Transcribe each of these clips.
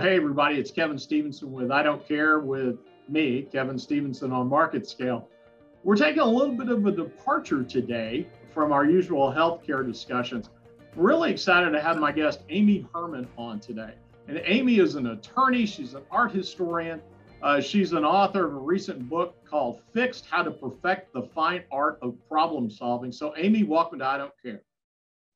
Well, hey, everybody, it's Kevin Stevenson with I Don't Care with me, Kevin Stevenson on Market Scale. We're taking a little bit of a departure today from our usual healthcare discussions. Really excited to have my guest, Amy Herman, on today. And Amy is an attorney, she's an art historian, uh, she's an author of a recent book called Fixed How to Perfect the Fine Art of Problem Solving. So, Amy, welcome to I Don't Care.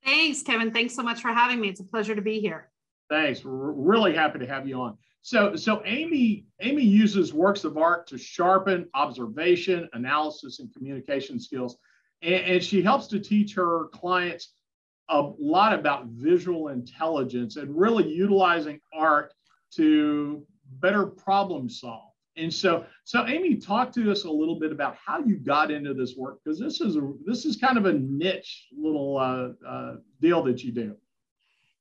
Thanks, Kevin. Thanks so much for having me. It's a pleasure to be here. Thanks. We're really happy to have you on. So, so Amy, Amy uses works of art to sharpen observation, analysis, and communication skills, and, and she helps to teach her clients a lot about visual intelligence and really utilizing art to better problem solve. And so, so Amy, talk to us a little bit about how you got into this work because this is a this is kind of a niche little uh, uh, deal that you do.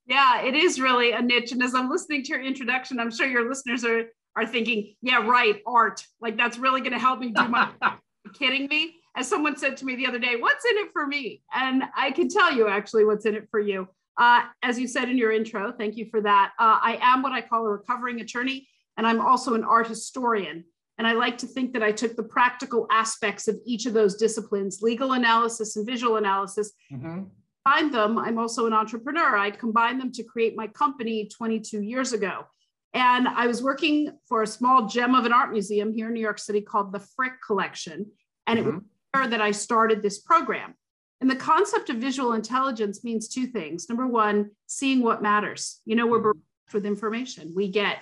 Yeah, it is really a niche. And as I'm listening to your introduction, I'm sure your listeners are are thinking, yeah, right, art. Like that's really going to help me do my kidding me? As someone said to me the other day, what's in it for me? And I can tell you actually what's in it for you. Uh, as you said in your intro, thank you for that. Uh, I am what I call a recovering attorney, and I'm also an art historian. And I like to think that I took the practical aspects of each of those disciplines, legal analysis and visual analysis, mm-hmm combined them. I'm also an entrepreneur. I combined them to create my company 22 years ago. And I was working for a small gem of an art museum here in New York City called the Frick Collection. And mm-hmm. it was mm-hmm. there that I started this program. And the concept of visual intelligence means two things. Number one, seeing what matters. You know, we're mm-hmm. bereft with information. We get,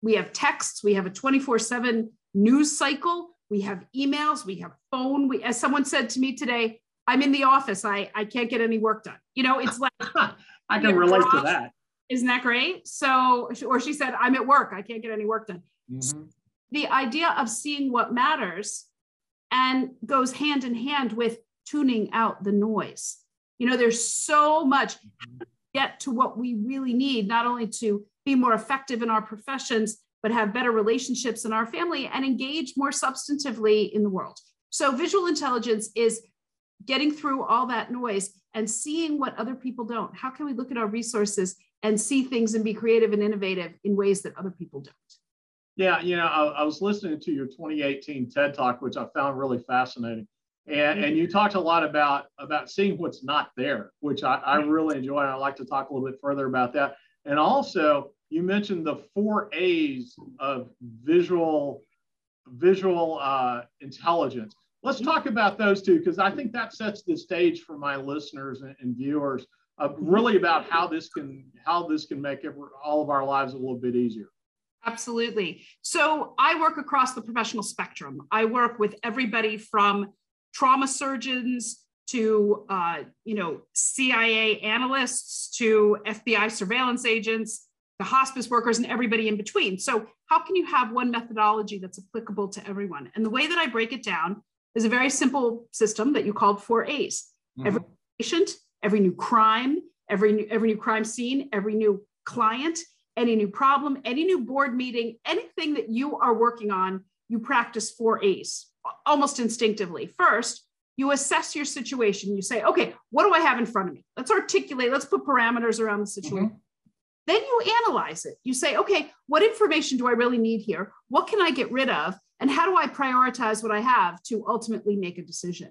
we have texts, we have a 24 7 news cycle, we have emails, we have phone. We, as someone said to me today, I'm in the office. I, I can't get any work done. You know, it's like I can relate to that. Isn't that great? So, or she said, I'm at work. I can't get any work done. Mm-hmm. The idea of seeing what matters and goes hand in hand with tuning out the noise. You know, there's so much mm-hmm. get to what we really need, not only to be more effective in our professions, but have better relationships in our family and engage more substantively in the world. So, visual intelligence is getting through all that noise and seeing what other people don't. How can we look at our resources and see things and be creative and innovative in ways that other people don't? Yeah, you know, I, I was listening to your 2018 TED Talk, which I found really fascinating. And, and you talked a lot about about seeing what's not there, which I, I really enjoy. And I'd like to talk a little bit further about that. And also, you mentioned the four A's of visual visual uh, intelligence. Let's talk about those two because I think that sets the stage for my listeners and, and viewers, uh, really about how this can how this can make every, all of our lives a little bit easier. Absolutely. So I work across the professional spectrum. I work with everybody from trauma surgeons to uh, you know CIA analysts to FBI surveillance agents to hospice workers and everybody in between. So how can you have one methodology that's applicable to everyone? And the way that I break it down is a very simple system that you called four A's. Mm-hmm. Every patient, every new crime, every new, every new crime scene, every new client, any new problem, any new board meeting, anything that you are working on, you practice four A's almost instinctively. First, you assess your situation. You say, okay, what do I have in front of me? Let's articulate, let's put parameters around the situation. Mm-hmm. Then you analyze it. You say, okay, what information do I really need here? What can I get rid of? And how do I prioritize what I have to ultimately make a decision?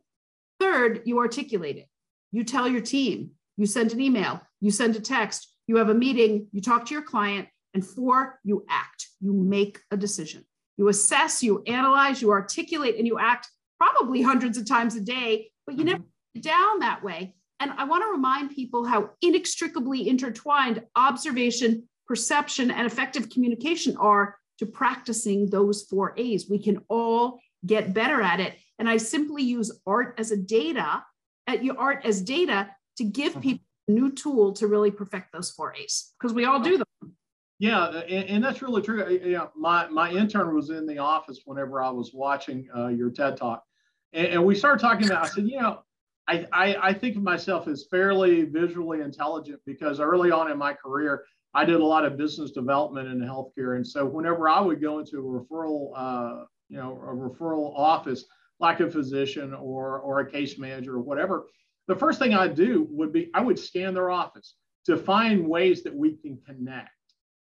Third, you articulate it. You tell your team, you send an email, you send a text, you have a meeting, you talk to your client. And four, you act, you make a decision. You assess, you analyze, you articulate, and you act probably hundreds of times a day, but you never mm-hmm. down that way. And I want to remind people how inextricably intertwined observation, perception, and effective communication are to practicing those four A's. We can all get better at it. And I simply use art as a data, at your art as data to give mm-hmm. people a new tool to really perfect those four A's because we all do them. Yeah, and, and, that's really true. Yeah, my, my intern was in the office whenever I was watching uh, your TED talk. And, and, we started talking about, I said, you know, I, I, I think of myself as fairly visually intelligent because early on in my career, I did a lot of business development in healthcare, and so whenever I would go into a referral, uh, you know, a referral office, like a physician or or a case manager or whatever, the first thing I'd do would be I would scan their office to find ways that we can connect.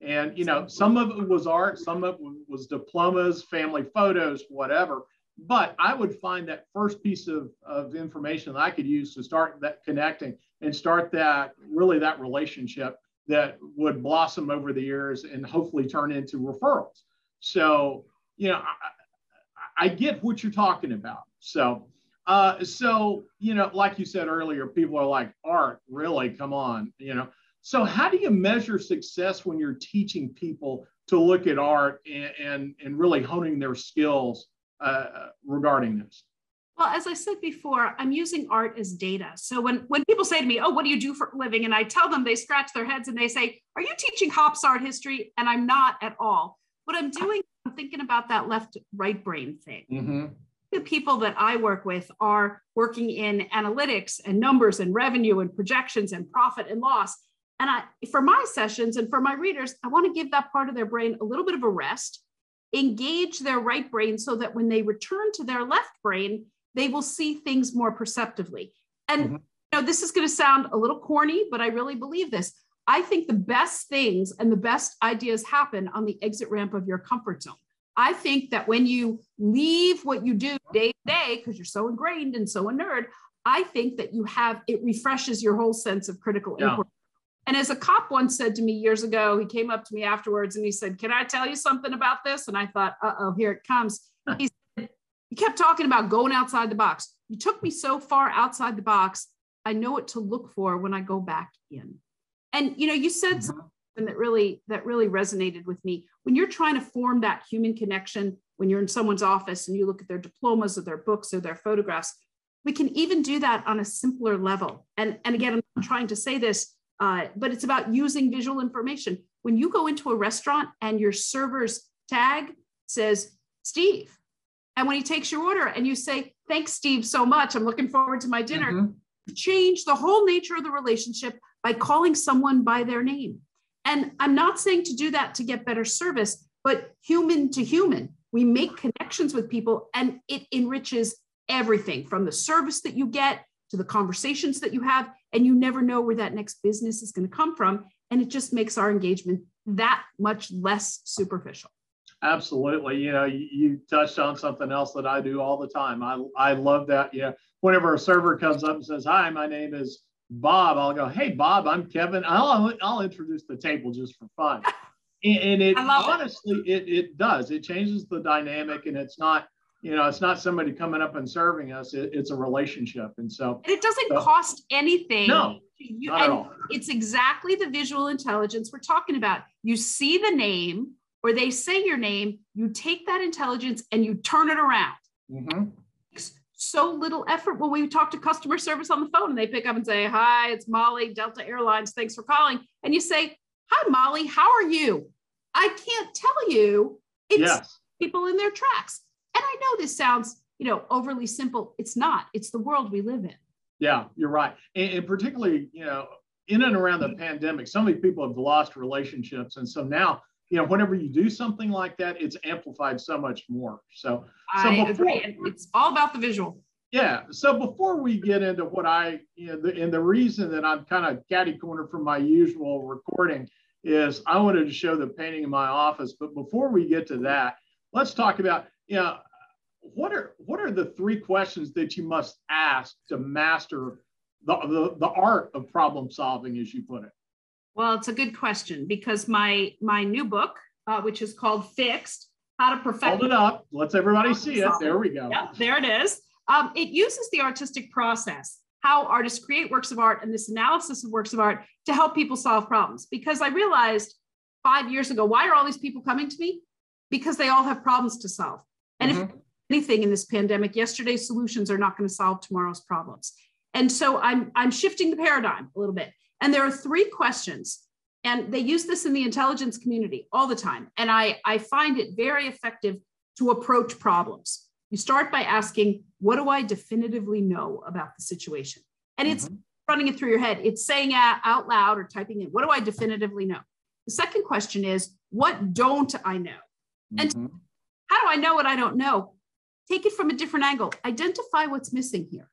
And, you know, some of it was art, some of it was diplomas, family photos, whatever. But I would find that first piece of, of information that I could use to start that connecting and start that really that relationship that would blossom over the years and hopefully turn into referrals. So, you know, I, I get what you're talking about. So, uh, so, you know, like you said earlier, people are like, art, really? Come on, you know. So, how do you measure success when you're teaching people to look at art and, and, and really honing their skills uh, regarding this? Well, as I said before, I'm using art as data. So when, when people say to me, Oh, what do you do for a living? And I tell them, they scratch their heads and they say, Are you teaching hops art history? And I'm not at all. What I'm doing, I'm thinking about that left right brain thing. Mm-hmm the people that I work with are working in analytics and numbers and revenue and projections and profit and loss. And I, for my sessions and for my readers, I want to give that part of their brain a little bit of a rest, engage their right brain so that when they return to their left brain, they will see things more perceptively. And mm-hmm. you know, this is going to sound a little corny, but I really believe this. I think the best things and the best ideas happen on the exit ramp of your comfort zone. I think that when you leave what you do day to day, because you're so ingrained and so a nerd, I think that you have it refreshes your whole sense of critical yeah. inquiry. And as a cop once said to me years ago, he came up to me afterwards and he said, Can I tell you something about this? And I thought, uh oh, here it comes. He You kept talking about going outside the box. You took me so far outside the box. I know what to look for when I go back in. And you know, you said mm-hmm. something that really that really resonated with me when you're trying to form that human connection when you're in someone's office and you look at their diplomas or their books or their photographs we can even do that on a simpler level and and again i'm not trying to say this uh, but it's about using visual information when you go into a restaurant and your server's tag says steve and when he takes your order and you say thanks steve so much i'm looking forward to my dinner mm-hmm. change the whole nature of the relationship by calling someone by their name and I'm not saying to do that to get better service, but human to human, we make connections with people and it enriches everything from the service that you get to the conversations that you have. And you never know where that next business is going to come from. And it just makes our engagement that much less superficial. Absolutely. You know, you, you, touched on something else that I do all the time. I, I love that. Yeah. Whenever a server comes up and says, Hi, my name is Bob, I'll go, hey, Bob, I'm Kevin. I'll, I'll introduce the table just for fun. And, and it honestly, it. it, it does. It changes the dynamic and it's not, you know, it's not somebody coming up and serving us. It, it's a relationship. And so and it doesn't so, cost anything. No, you, not at all. It's exactly the visual intelligence we're talking about. You see the name or they say your name, you take that intelligence and you turn it around. Mm-hmm so little effort when we talk to customer service on the phone and they pick up and say, Hi, it's Molly, Delta Airlines. Thanks for calling. And you say, Hi, Molly, how are you? I can't tell you. It's yes. people in their tracks. And I know this sounds, you know, overly simple. It's not. It's the world we live in. Yeah, you're right. And, and particularly, you know, in and around the pandemic, so many people have lost relationships. And so now you know, whenever you do something like that, it's amplified so much more. So, so I before, agree. It's all about the visual. Yeah. So before we get into what I, you know, the, and the reason that I'm kind of catty corner from my usual recording is I wanted to show the painting in my office. But before we get to that, let's talk about, you know, what are what are the three questions that you must ask to master the, the, the art of problem solving, as you put it? Well, it's a good question because my my new book, uh, which is called Fixed: How to Perfect. Hold it up. Let's everybody see it. There we go. Yep, there it is. Um, it uses the artistic process, how artists create works of art, and this analysis of works of art to help people solve problems. Because I realized five years ago, why are all these people coming to me? Because they all have problems to solve. And mm-hmm. if anything in this pandemic, yesterday's solutions are not going to solve tomorrow's problems. And so I'm I'm shifting the paradigm a little bit. And there are three questions, and they use this in the intelligence community all the time. And I, I find it very effective to approach problems. You start by asking, What do I definitively know about the situation? And it's mm-hmm. running it through your head, it's saying out loud or typing in, What do I definitively know? The second question is, What don't I know? Mm-hmm. And how do I know what I don't know? Take it from a different angle. Identify what's missing here.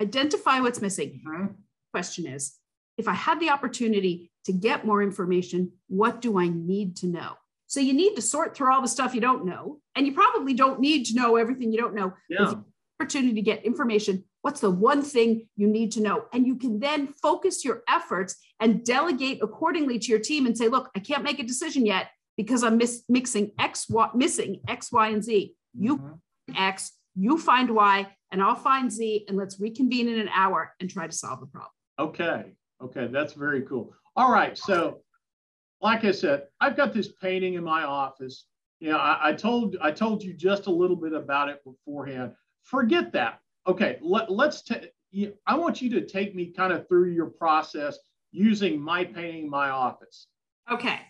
Identify what's missing. Mm-hmm. Question is, if I had the opportunity to get more information. What do I need to know? So you need to sort through all the stuff you don't know, and you probably don't need to know everything you don't know. Yeah. opportunity to get information. What's the one thing you need to know? And you can then focus your efforts and delegate accordingly to your team and say, look, I can't make a decision yet because I'm mis- mixing X, y, missing X, Y, and Z. You mm-hmm. X, you find Y, and I'll find Z, and let's reconvene in an hour and try to solve the problem. Okay. Okay. That's very cool. All right. So, like I said, I've got this painting in my office. You know, I, I told I told you just a little bit about it beforehand. Forget that. Okay. Let, let's. T- I want you to take me kind of through your process using my painting my office. Okay.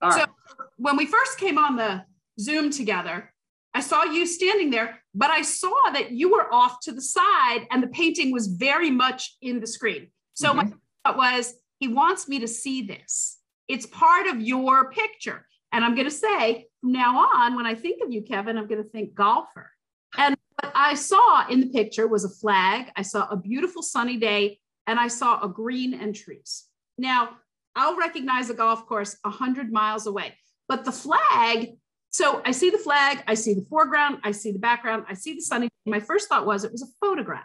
All so right. when we first came on the Zoom together, I saw you standing there, but I saw that you were off to the side and the painting was very much in the screen. So mm-hmm. my thought was, he wants me to see this. It's part of your picture. And I'm going to say from now on, when I think of you, Kevin, I'm going to think golfer. And what I saw in the picture was a flag. I saw a beautiful sunny day and I saw a green and trees. Now, I'll recognize a golf course 100 miles away, but the flag so I see the flag, I see the foreground, I see the background, I see the sunny. My first thought was it was a photograph.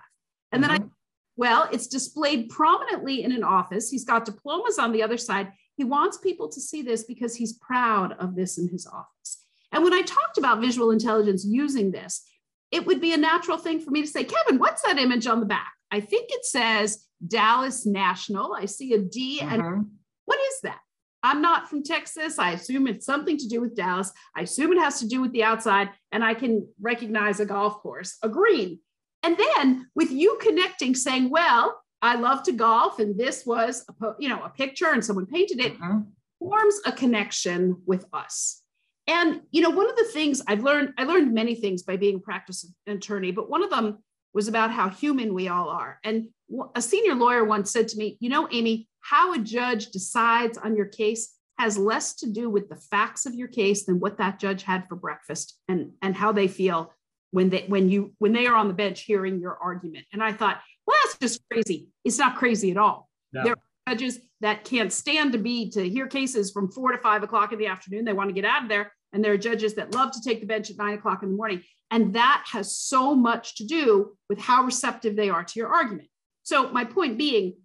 And mm-hmm. then I, mm-hmm. Well, it's displayed prominently in an office. He's got diplomas on the other side. He wants people to see this because he's proud of this in his office. And when I talked about visual intelligence using this, it would be a natural thing for me to say, Kevin, what's that image on the back? I think it says Dallas National. I see a D mm-hmm. and what is that? I'm not from Texas. I assume it's something to do with Dallas. I assume it has to do with the outside, and I can recognize a golf course, a green. And then with you connecting, saying, "Well, I love to golf, and this was, a, you know, a picture, and someone painted it," mm-hmm. forms a connection with us. And you know, one of the things I've learned, I learned many things by being a practice attorney, but one of them was about how human we all are. And a senior lawyer once said to me, "You know, Amy, how a judge decides on your case has less to do with the facts of your case than what that judge had for breakfast and, and how they feel when they when you when they are on the bench hearing your argument. And I thought, well, that's just crazy. It's not crazy at all. No. There are judges that can't stand to be to hear cases from four to five o'clock in the afternoon. They want to get out of there. And there are judges that love to take the bench at nine o'clock in the morning. And that has so much to do with how receptive they are to your argument. So my point being,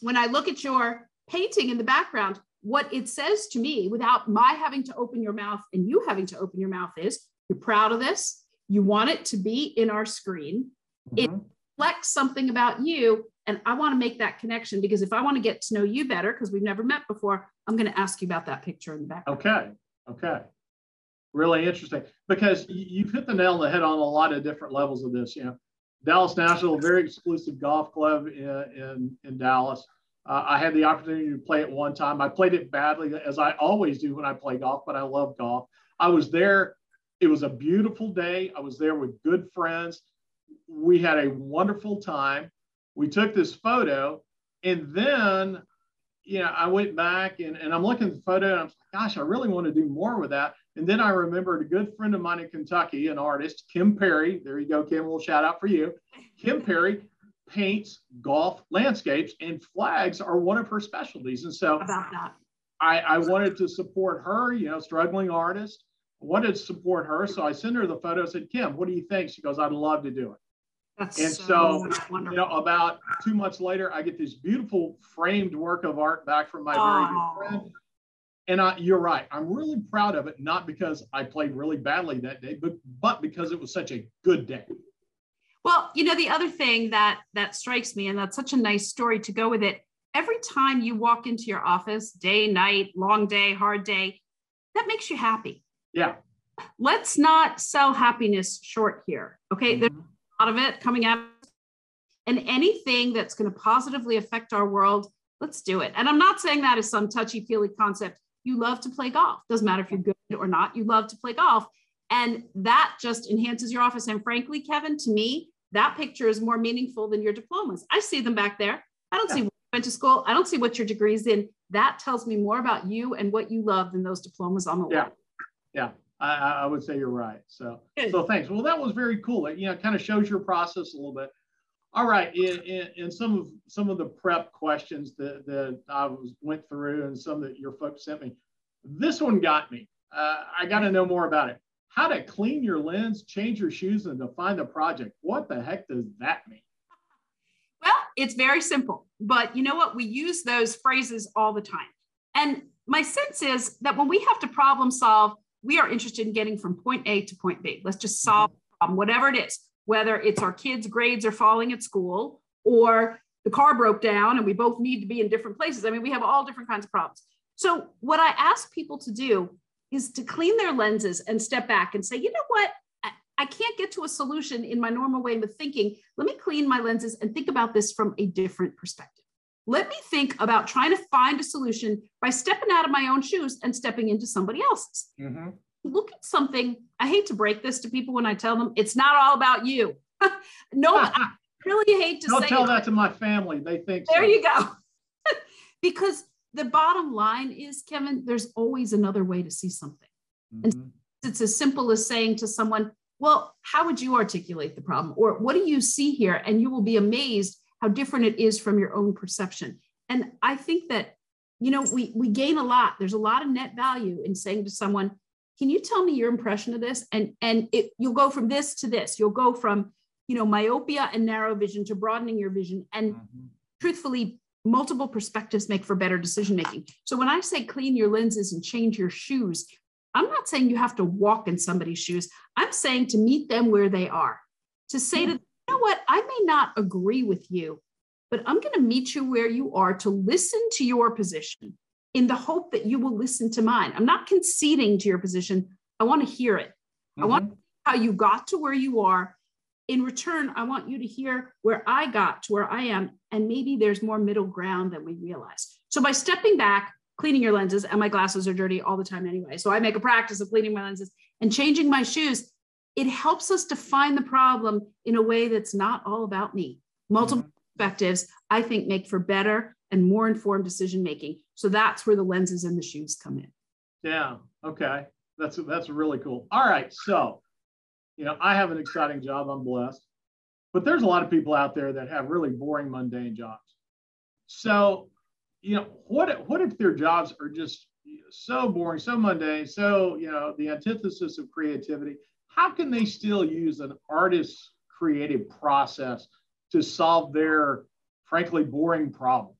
when I look at your painting in the background, what it says to me without my having to open your mouth and you having to open your mouth is you're proud of this. You want it to be in our screen. Mm-hmm. It reflects something about you. And I want to make that connection because if I want to get to know you better, because we've never met before, I'm going to ask you about that picture in the back. Okay. Okay. Really interesting because you've hit the nail on the head on a lot of different levels of this. You know, Dallas National, very exclusive golf club in, in, in Dallas. Uh, I had the opportunity to play it one time. I played it badly, as I always do when I play golf, but I love golf. I was there. It was a beautiful day. I was there with good friends. We had a wonderful time. We took this photo, and then, you know, I went back and, and I'm looking at the photo, and I'm like, gosh, I really want to do more with that. And then I remembered a good friend of mine in Kentucky, an artist, Kim Perry. There you go, Kim. A little shout out for you. Kim Perry paints golf landscapes, and flags are one of her specialties. And so about that. I, I wanted to support her, you know, struggling artist. Wanted to support her. So I sent her the photo. I said, Kim, what do you think? She goes, I'd love to do it. That's and so, so you know, about two months later, I get this beautiful framed work of art back from my very oh. good friend and I, you're right. I'm really proud of it, not because I played really badly that day, but but because it was such a good day. Well, you know, the other thing that that strikes me, and that's such a nice story to go with it. Every time you walk into your office, day, night, long day, hard day, that makes you happy. Yeah. Let's not sell happiness short here. Okay. Mm-hmm. There's a lot of it coming out. And anything that's going to positively affect our world, let's do it. And I'm not saying that is some touchy feely concept you love to play golf. Doesn't matter if you're good or not, you love to play golf. And that just enhances your office. And frankly, Kevin, to me, that picture is more meaningful than your diplomas. I see them back there. I don't yeah. see what you went to school. I don't see what your degree's in. That tells me more about you and what you love than those diplomas on the wall. Yeah. Yeah. I, I would say you're right. So, so thanks. Well, that was very cool. It, you know, kind of shows your process a little bit. All right, and, in, in, some of some of the prep questions that, that I was went through and some that your folks sent me, this one got me. Uh, I got to know more about it. How to clean your lens, change your shoes, and define the project. What the heck does that mean? Well, it's very simple, but you know what? We use those phrases all the time. And my sense is that when we have to problem solve, we are interested in getting from point A to point B. Let's just solve problem, whatever it is, whether it's our kids' grades are falling at school or the car broke down and we both need to be in different places. I mean, we have all different kinds of problems. So, what I ask people to do is to clean their lenses and step back and say, you know what? I can't get to a solution in my normal way of thinking. Let me clean my lenses and think about this from a different perspective. Let me think about trying to find a solution by stepping out of my own shoes and stepping into somebody else's. Mm-hmm. Look at something. I hate to break this to people when I tell them it's not all about you. no, I really hate to Don't tell it. that to my family. They think there so. you go. because the bottom line is, Kevin, there's always another way to see something. Mm-hmm. And it's as simple as saying to someone, Well, how would you articulate the problem? Or what do you see here? And you will be amazed how different it is from your own perception. And I think that, you know, we, we gain a lot. There's a lot of net value in saying to someone, can you tell me your impression of this? And, and it, you'll go from this to this. You'll go from, you know, myopia and narrow vision to broadening your vision. And mm-hmm. truthfully, multiple perspectives make for better decision making. So when I say clean your lenses and change your shoes, I'm not saying you have to walk in somebody's shoes. I'm saying to meet them where they are, to say to you know what, I may not agree with you, but I'm going to meet you where you are to listen to your position in the hope that you will listen to mine. I'm not conceding to your position. I want to hear it. Mm-hmm. I want how you got to where you are in return, I want you to hear where I got to where I am. And maybe there's more middle ground than we realize. So by stepping back, cleaning your lenses, and my glasses are dirty all the time anyway. So I make a practice of cleaning my lenses and changing my shoes. It helps us define the problem in a way that's not all about me. Multiple mm-hmm. perspectives, I think, make for better and more informed decision making. So that's where the lenses and the shoes come in. Yeah. Okay. That's that's really cool. All right. So you know, I have an exciting job. I'm blessed. But there's a lot of people out there that have really boring, mundane jobs. So, you know, what what if their jobs are just so boring, so mundane, so, you know, the antithesis of creativity? How can they still use an artist's creative process to solve their, frankly, boring problems?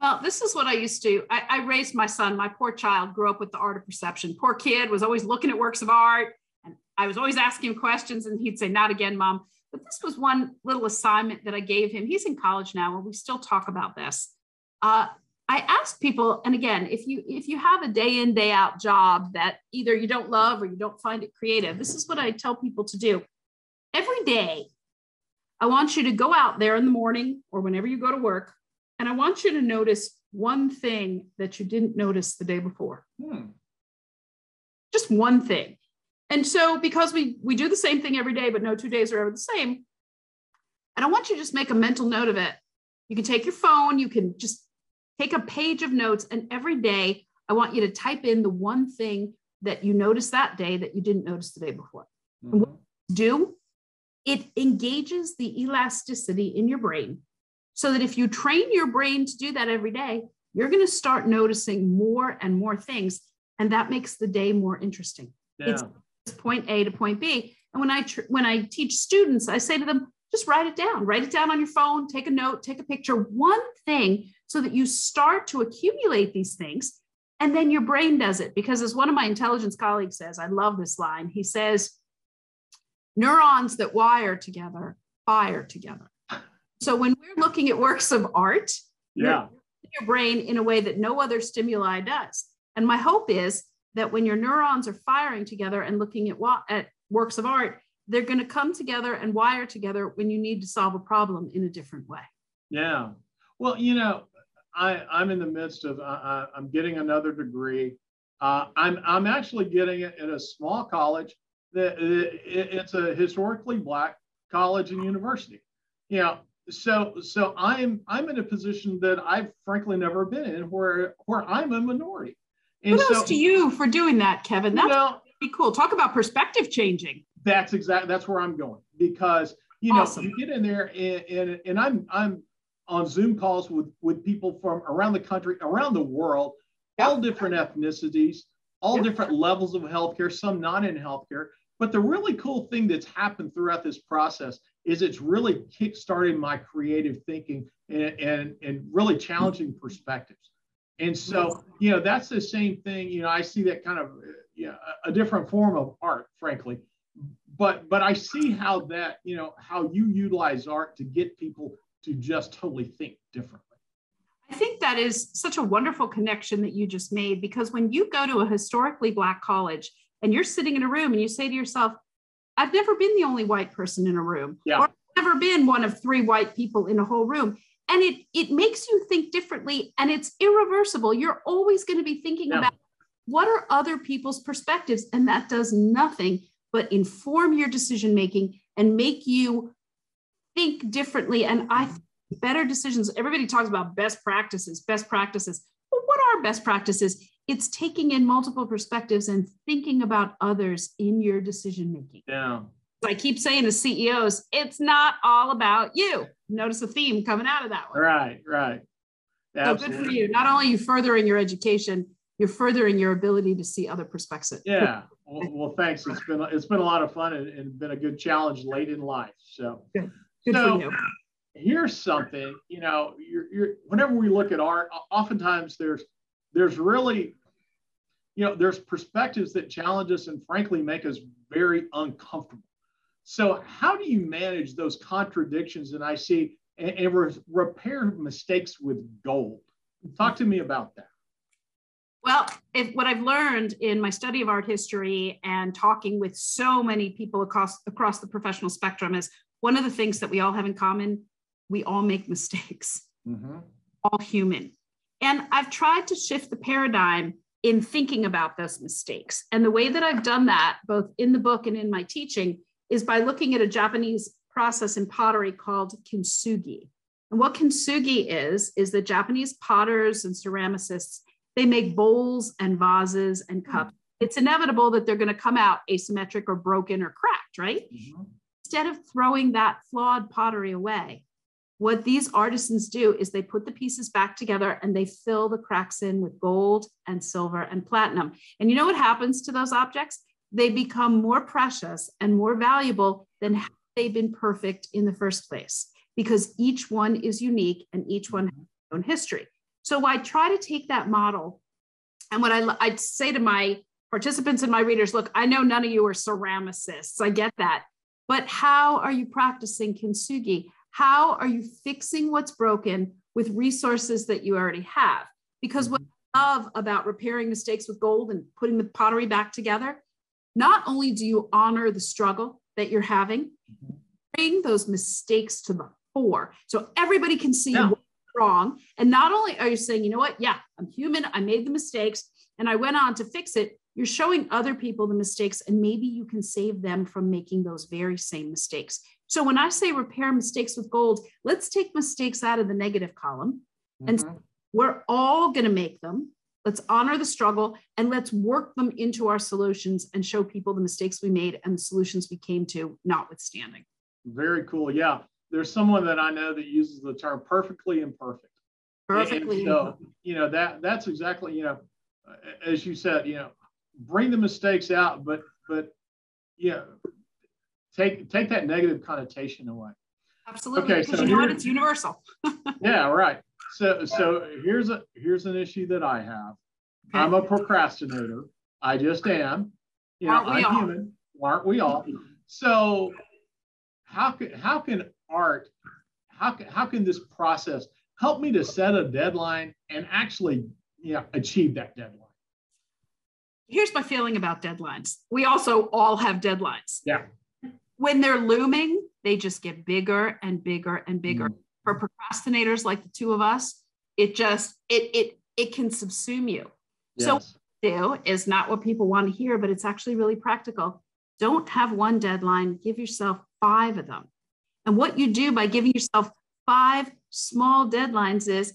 Well, this is what I used to. I, I, raised my son. My poor child grew up with the art of perception. Poor kid was always looking at works of art, and I was always asking him questions and he'd say, Not again, mom. But this was one little assignment that I gave him. He's in college now, and we still talk about this. Uh, I ask people, and again, if you if you have a day in day out job that either you don't love or you don't find it creative, this is what I tell people to do. Every day, I want you to go out there in the morning or whenever you go to work, and I want you to notice one thing that you didn't notice the day before. Hmm. Just one thing. And so because we we do the same thing every day, but no two days are ever the same, and I want you to just make a mental note of it. You can take your phone, you can just take a page of notes, and every day I want you to type in the one thing that you noticed that day that you didn't notice the day before. Mm-hmm. And what do it engages the elasticity in your brain so that if you train your brain to do that every day, you're going to start noticing more and more things. And that makes the day more interesting. Yeah. It's point A to point B. And when I tr- when I teach students, I say to them, just write it down. Write it down on your phone, take a note, take a picture, one thing so that you start to accumulate these things and then your brain does it because as one of my intelligence colleagues says, I love this line. He says neurons that wire together fire together. So when we're looking at works of art, yeah. your brain in a way that no other stimuli does. And my hope is that when your neurons are firing together and looking at, what, at works of art, they're going to come together and wire together when you need to solve a problem in a different way. Yeah. Well, you know, I, I'm in the midst of, uh, I'm getting another degree. Uh, I'm, I'm actually getting it at a small college that it, it's a historically black college and university. You know, so so I'm I'm in a position that I've frankly never been in where where I'm a minority. And Kudos so, to you for doing that, Kevin. That's you know, cool. Talk about perspective changing. That's exactly that's where I'm going because you know, awesome. you get in there and, and, and I'm, I'm on Zoom calls with, with people from around the country, around the world, all different ethnicities, all different levels of healthcare, some not in healthcare. But the really cool thing that's happened throughout this process is it's really kickstarting my creative thinking and, and, and really challenging perspectives. And so, you know, that's the same thing. You know, I see that kind of, you know, a different form of art, frankly. But but I see how that, you know, how you utilize art to get people to just totally think differently. I think that is such a wonderful connection that you just made because when you go to a historically black college and you're sitting in a room and you say to yourself, I've never been the only white person in a room. Yeah. Or I've never been one of three white people in a whole room. And it it makes you think differently and it's irreversible. You're always going to be thinking yeah. about what are other people's perspectives and that does nothing but inform your decision making and make you think differently and i better decisions everybody talks about best practices best practices well, what are best practices it's taking in multiple perspectives and thinking about others in your decision making. Yeah. I keep saying to CEOs, it's not all about you. Notice a theme coming out of that one. Right, right. So good for you. Not only you furthering your education, you're furthering your ability to see other perspectives. Yeah. Well, well thanks. It's been it's been a lot of fun and, and been a good challenge late in life. So, good, good so, for you. Here's something, you know, you're, you're whenever we look at art, oftentimes there's there's really, you know, there's perspectives that challenge us and frankly make us very uncomfortable. So how do you manage those contradictions that I see and, and re- repair mistakes with gold? Talk to me about that. Well, if, what I've learned in my study of art history and talking with so many people across across the professional spectrum is one of the things that we all have in common: we all make mistakes. Mm-hmm. All human. And I've tried to shift the paradigm in thinking about those mistakes. And the way that I've done that, both in the book and in my teaching, is by looking at a Japanese process in pottery called kintsugi. And what kintsugi is, is that Japanese potters and ceramicists, they make bowls and vases and cups. Mm-hmm. It's inevitable that they're going to come out asymmetric or broken or cracked, right? Mm-hmm. Instead of throwing that flawed pottery away, what these artisans do is they put the pieces back together and they fill the cracks in with gold and silver and platinum. And you know what happens to those objects? They become more precious and more valuable than had they been perfect in the first place because each one is unique and each one has its own history. So I try to take that model and what I, I say to my participants and my readers, look, I know none of you are ceramicists. I get that. But how are you practicing kintsugi? How are you fixing what's broken with resources that you already have? Because what mm-hmm. I love about repairing mistakes with gold and putting the pottery back together, not only do you honor the struggle that you're having, mm-hmm. bring those mistakes to the fore so everybody can see yeah. what's wrong. And not only are you saying, you know what, yeah, I'm human, I made the mistakes, and I went on to fix it, you're showing other people the mistakes, and maybe you can save them from making those very same mistakes. So when I say repair mistakes with gold, let's take mistakes out of the negative column. Mm-hmm. And we're all going to make them. Let's honor the struggle and let's work them into our solutions and show people the mistakes we made and the solutions we came to, notwithstanding. Very cool. Yeah. There's someone that I know that uses the term perfectly imperfect. Perfectly. And so, you know, that that's exactly, you know, as you said, you know, bring the mistakes out, but but yeah, take take that negative connotation away. Absolutely. Okay, so you know what? It's universal. yeah, right. So so here's a here's an issue that I have. Okay. I'm a procrastinator. I just am. You know, I'm all? human. Aren't we all? So how can how can art how can how can this process help me to set a deadline and actually you know, achieve that deadline? Here's my feeling about deadlines. We also all have deadlines. Yeah when they're looming, they just get bigger and bigger and bigger. Mm. For procrastinators like the two of us, it just it it it can subsume you. Yes. So do is not what people want to hear, but it's actually really practical. Don't have one deadline, give yourself five of them. And what you do by giving yourself five small deadlines is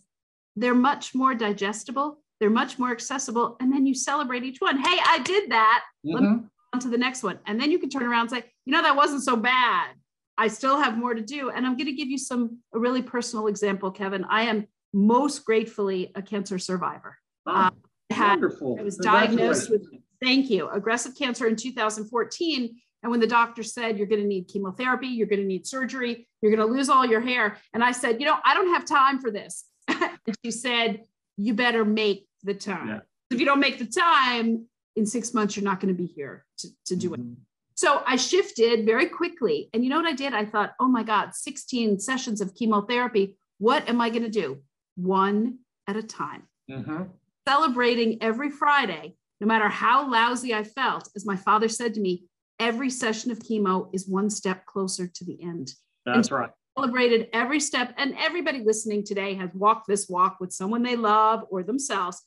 they're much more digestible, they're much more accessible, and then you celebrate each one. Hey, I did that. Mm-hmm. Let me mm-hmm on to the next one. And then you can turn around and say, you know, that wasn't so bad. I still have more to do. And I'm going to give you some a really personal example, Kevin. I am most gratefully a cancer survivor. Oh, uh, had, wonderful. I was diagnosed with, thank you, aggressive cancer in 2014. And when the doctor said, you're going to need chemotherapy, you're going to need surgery, you're going to lose all your hair. And I said, you know, I don't have time for this. and she said, you better make the time. Yeah. If you don't make the time, in six months, you're not going to be here to, to do mm-hmm. it. So I shifted very quickly. And you know what I did? I thought, oh my God, 16 sessions of chemotherapy. What am I going to do? One at a time. Mm-hmm. Celebrating every Friday, no matter how lousy I felt. As my father said to me, every session of chemo is one step closer to the end. That's right. Celebrated every step. And everybody listening today has walked this walk with someone they love or themselves.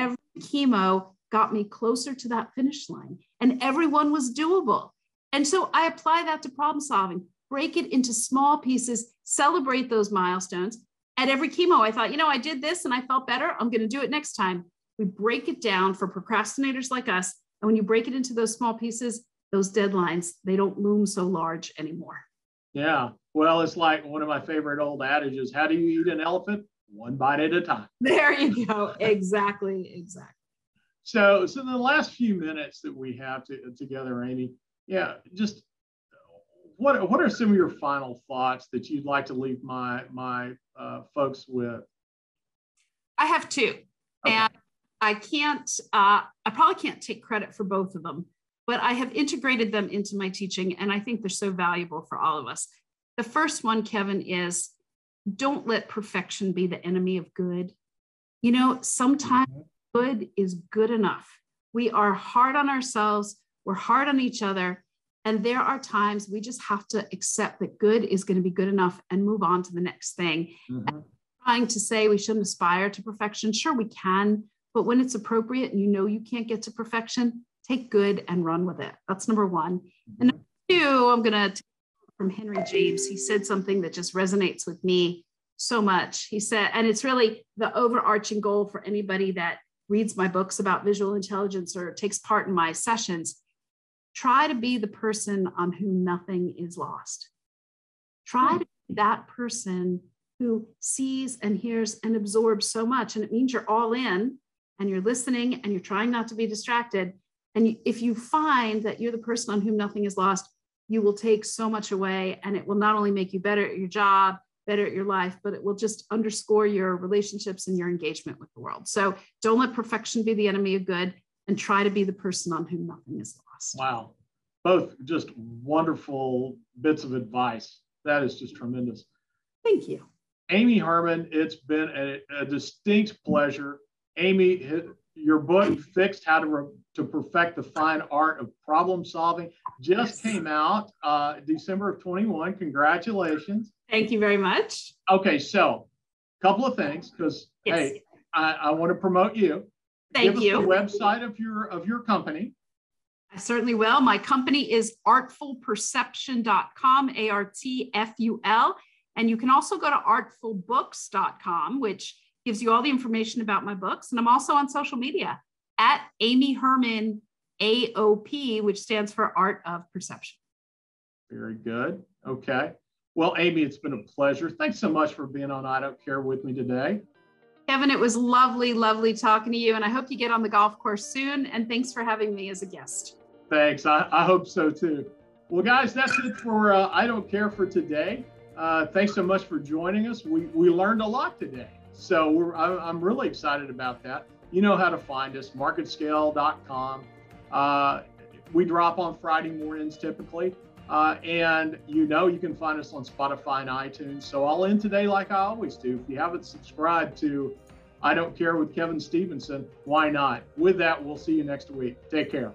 Every chemo got me closer to that finish line and everyone was doable. And so I apply that to problem solving, break it into small pieces, celebrate those milestones. At every chemo, I thought, you know, I did this and I felt better. I'm going to do it next time. We break it down for procrastinators like us. And when you break it into those small pieces, those deadlines, they don't loom so large anymore. Yeah. Well, it's like one of my favorite old adages how do you eat an elephant? One bite at a time. There you go. exactly. Exactly. So, so the last few minutes that we have to, together, Amy, yeah, just what what are some of your final thoughts that you'd like to leave my my uh, folks with? I have two, okay. and I can't. Uh, I probably can't take credit for both of them, but I have integrated them into my teaching, and I think they're so valuable for all of us. The first one, Kevin, is don't let perfection be the enemy of good. You know, sometimes mm-hmm good is good enough. We are hard on ourselves, we're hard on each other. And there are times we just have to accept that good is going to be good enough and move on to the next thing. Mm-hmm. Trying to say we shouldn't aspire to perfection, sure, we can, but when it's appropriate and you know you can't get to perfection, take good and run with it. That's number one. Mm-hmm. And number two, I'm going to take from Henry James. He said something that just resonates with me so much. He said, and it's really the overarching goal for anybody that reads my books about visual intelligence or takes part in my sessions, try to be the person on whom nothing is lost. Try to be that person who sees and hears and absorbs so much. And it means you're all in and you're listening and you're trying not to be distracted. And if you find that you're the person on whom nothing is lost, you will take so much away and it will not only make you better at your job, better at your life, but it will just underscore your relationships and your engagement with the world. So don't let perfection be the enemy of good and try to be the person on whom nothing is lost. Wow. Both just wonderful bits of advice. That is just tremendous. Thank you. Amy Herman, it's been a, a distinct pleasure. Amy, your book, Fixed How to, Re- to Perfect the Fine Art of Problem Solving, just came out uh, December of 21. Congratulations. Thank you very much. Okay, so a couple of things because yes. hey, I, I want to promote you. Thank Give you. the website of your of your company. I certainly will. My company is artfulperception.com, A R T F U L. And you can also go to artfulbooks.com, which gives you all the information about my books. And I'm also on social media at Amy Herman AOP, which stands for Art of Perception. Very good. Okay. Well, Amy, it's been a pleasure. Thanks so much for being on I Don't Care with me today. Kevin, it was lovely, lovely talking to you. And I hope you get on the golf course soon. And thanks for having me as a guest. Thanks. I, I hope so too. Well, guys, that's it for uh, I Don't Care for today. Uh, thanks so much for joining us. We, we learned a lot today. So we're, I, am really excited about that. You know how to find us, marketscale.com. Uh, we drop on Friday mornings typically. Uh, and you know you can find us on Spotify and iTunes. So I'll end today like I always do. If you haven't subscribed to I Don't Care with Kevin Stevenson, why not? With that, we'll see you next week. Take care.